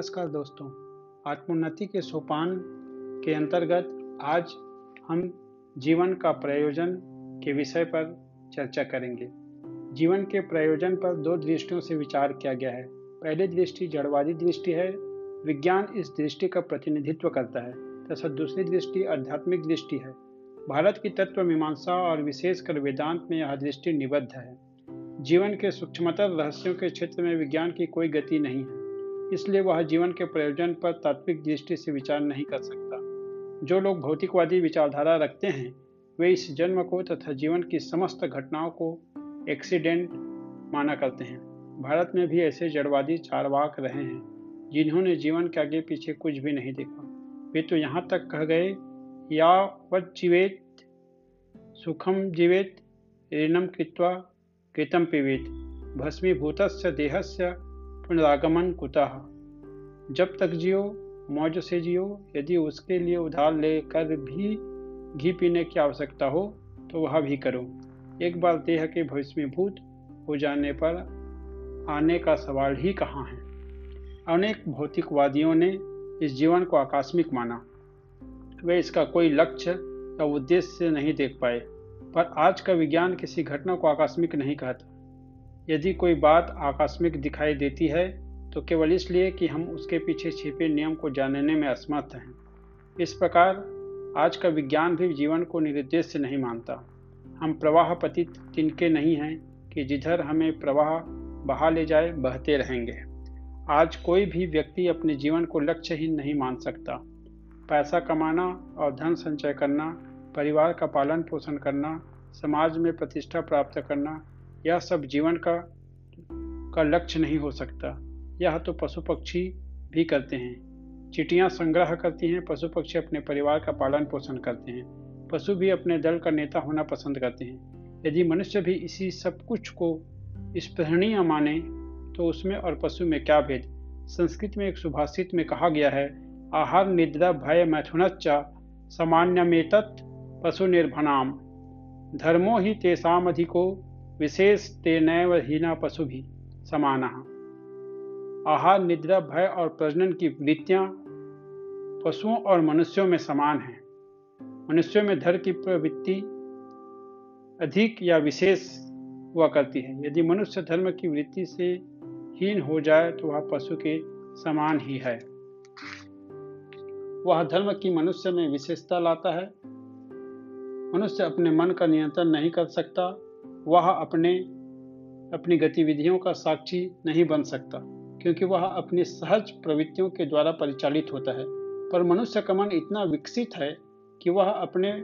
नमस्कार दोस्तों, आत्मोन्नति के सोपान के अंतर्गत आज हम जीवन का प्रयोजन के विषय पर चर्चा करेंगे। जीवन के प्रयोजन पर दो दृष्टियों से विचार किया गया है। पहली दृष्टि जड़वादी दृष्टि है, विज्ञान इस दृष्टि का प्रतिनिधित्व करता है, तथा दूसरी दृष्टि आध्यात्मिक दृष्टि है। भारत की तत्व मीमांसा और विशेषकर वेदांत में यह दृष्टि निबद्ध है। जीवन के सूक्ष्मतर रहस्यों के क्षेत्र में विज्ञान की कोई गति नहीं है। इसलिए वह जीवन के प्रयोजन पर तात्विक दृष्टि से विचार नहीं कर सकता। जो लोग भौतिकवादी विचारधारा रखते हैं, वे इस जन्म को तथा जीवन की समस्त घटनाओं को एक्सीडेंट माना करते हैं। भारत में भी ऐसे जड़वादी चारवाक रहे हैं, जिन्होंने जीवन के आगे पीछे कुछ भी नहीं देखा। वे तो यहाँ तक कह गए या वत जीवेत सुखम जीवेत ऋणम कृत्वा कृतम पिवेत भस्मीभूत देहस्य पुनरागमन कुतः? जब तक जियो, मौज से जियो, यदि उसके लिए उधार लेकर भी घी पीने की आवश्यकता हो तो वह भी करो। एक बार देह के भविष्यभूत हो जाने पर आने का सवाल ही कहाँ है? अनेक भौतिकवादियों ने इस जीवन को आकस्मिक माना। वे इसका कोई लक्ष्य या उद्देश्य नहीं देख पाए, पर आज का विज्ञान किसी घटना को आकस्मिक नहीं कहता। यदि कोई बात आकस्मिक दिखाई देती है तो केवल इसलिए कि हम उसके पीछे छिपे नियम को जानने में असमर्थ हैं। इस प्रकार, आज का विज्ञान भी जीवन को निरुद्देश्य नहीं मानता। हम प्रवाह पतित तिनके नहीं हैं कि जिधर हमें प्रवाह बहा ले जाए, बहते रहेंगे। आज कोई भी व्यक्ति अपने जीवन को लक्ष्यहीन नहीं मान सकता। पैसा कमाना और धन संचय करना, परिवार का पालन पोषण करना, समाज में प्रतिष्ठा प्राप्त करना यह सब जीवन का का लक्ष्य नहीं हो सकता। यह तो पशु पक्षी भी करते हैं। चिटियाँ संग्रह करती हैं पशु पक्षी अपने परिवार का पालन पोषण करते हैं। पशु भी अपने दल का नेता होना पसंद करते हैं। यदि मनुष्य भी इसी सब कुछ को स्पृहणीय माने तो उसमें और पशु में क्या भेद? संस्कृत में एक सुभाषित में कहा गया है, आहार निद्रा भय मैथुनच्च सामान्य में तत् पशु निर्भनाम धर्मो ही तेसाम अधिको विशेष तेनैव हीना पशु भी समाना। आहार, निद्रा, भय और प्रजनन की वृत्तियाँ पशुओं और मनुष्यों में समान हैं। मनुष्यों में धर की प्रवृत्ति अधिक या विशेष हुआ करती है। यदि मनुष्य धर्म की वृत्ति से हीन हो जाए तो वह पशु के समान ही है। वह धर्म की मनुष्य में विशेषता लाता है। मनुष्य अपने मन का नियंत्रण नहीं कर सकता। वह अपने, अपनी गतिविधियों का साक्षी नहीं बन सकता, क्योंकि वह अपनी सहज प्रवृत्तियों के द्वारा परिचालित होता है। पर मनुष्य का मन इतना विकसित है कि वह अपने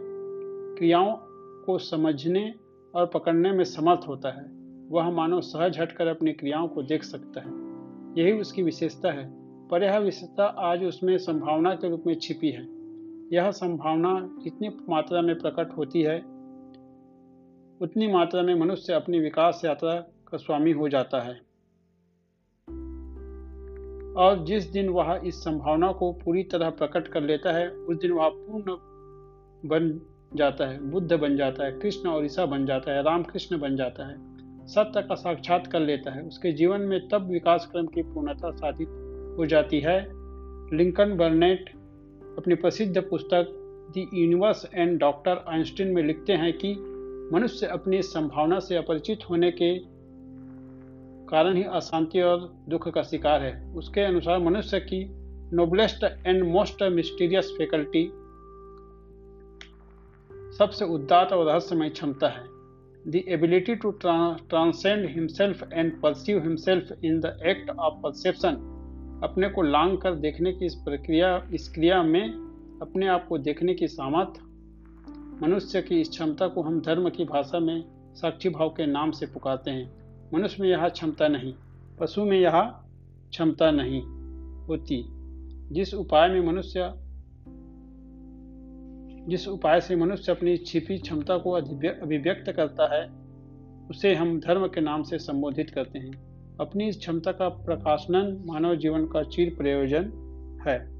क्रियाओं को समझने और पकड़ने में समर्थ होता है। वह मानव सहज हटकर अपनी क्रियाओं को देख सकता है। यही उसकी विशेषता है। पर यह विशेषता आज उसमें संभावना के रूप में छिपी है। यह संभावना जितनी मात्रा में प्रकट होती है उतनी मात्रा में मनुष्य अपनी विकास यात्रा का स्वामी हो जाता है। और जिस दिन वह इस संभावना को पूरी तरह प्रकट कर लेता है, उस दिन वह पूर्ण बन जाता है, बुद्ध बन जाता है, कृष्ण और ईसा बन जाता है राम कृष्ण बन जाता है, सत्य का साक्षात कर लेता है। उसके जीवन में तब विकास क्रम की पूर्णता साधित हो जाती है। लिंकन बर्नेट अपनी प्रसिद्ध पुस्तक the universe and doctor Einstein में लिखते हैं कि मनुष्य अपनी संभावना से अपरिचित होने के कारण ही अशांति और दुख का शिकार है। उसके अनुसार मनुष्य की noblest and most mysterious faculty सबसे उदात और रहस्यमय क्षमता है। The ability to transcend himself and perceive himself in the act of perception अपने को लांग कर देखने की इस प्रक्रिया, इस क्रिया में अपने आप को देखने की सामर्थ्य मनुष्य की इस क्षमता को हम धर्म की भाषा में साक्षी भाव के नाम से पुकारते हैं। मनुष्य में यह क्षमता नहीं, पशु में यह क्षमता नहीं होती। जिस उपाय में मनुष्य, जिस उपाय से मनुष्य अपनी छिपी क्षमता को अभिव्यक्त करता है, उसे हम धर्म के नाम से संबोधित करते हैं। अपनी इस क्षमता का प्रकाशनन मानव जीवन का चीर प्रयोजन है।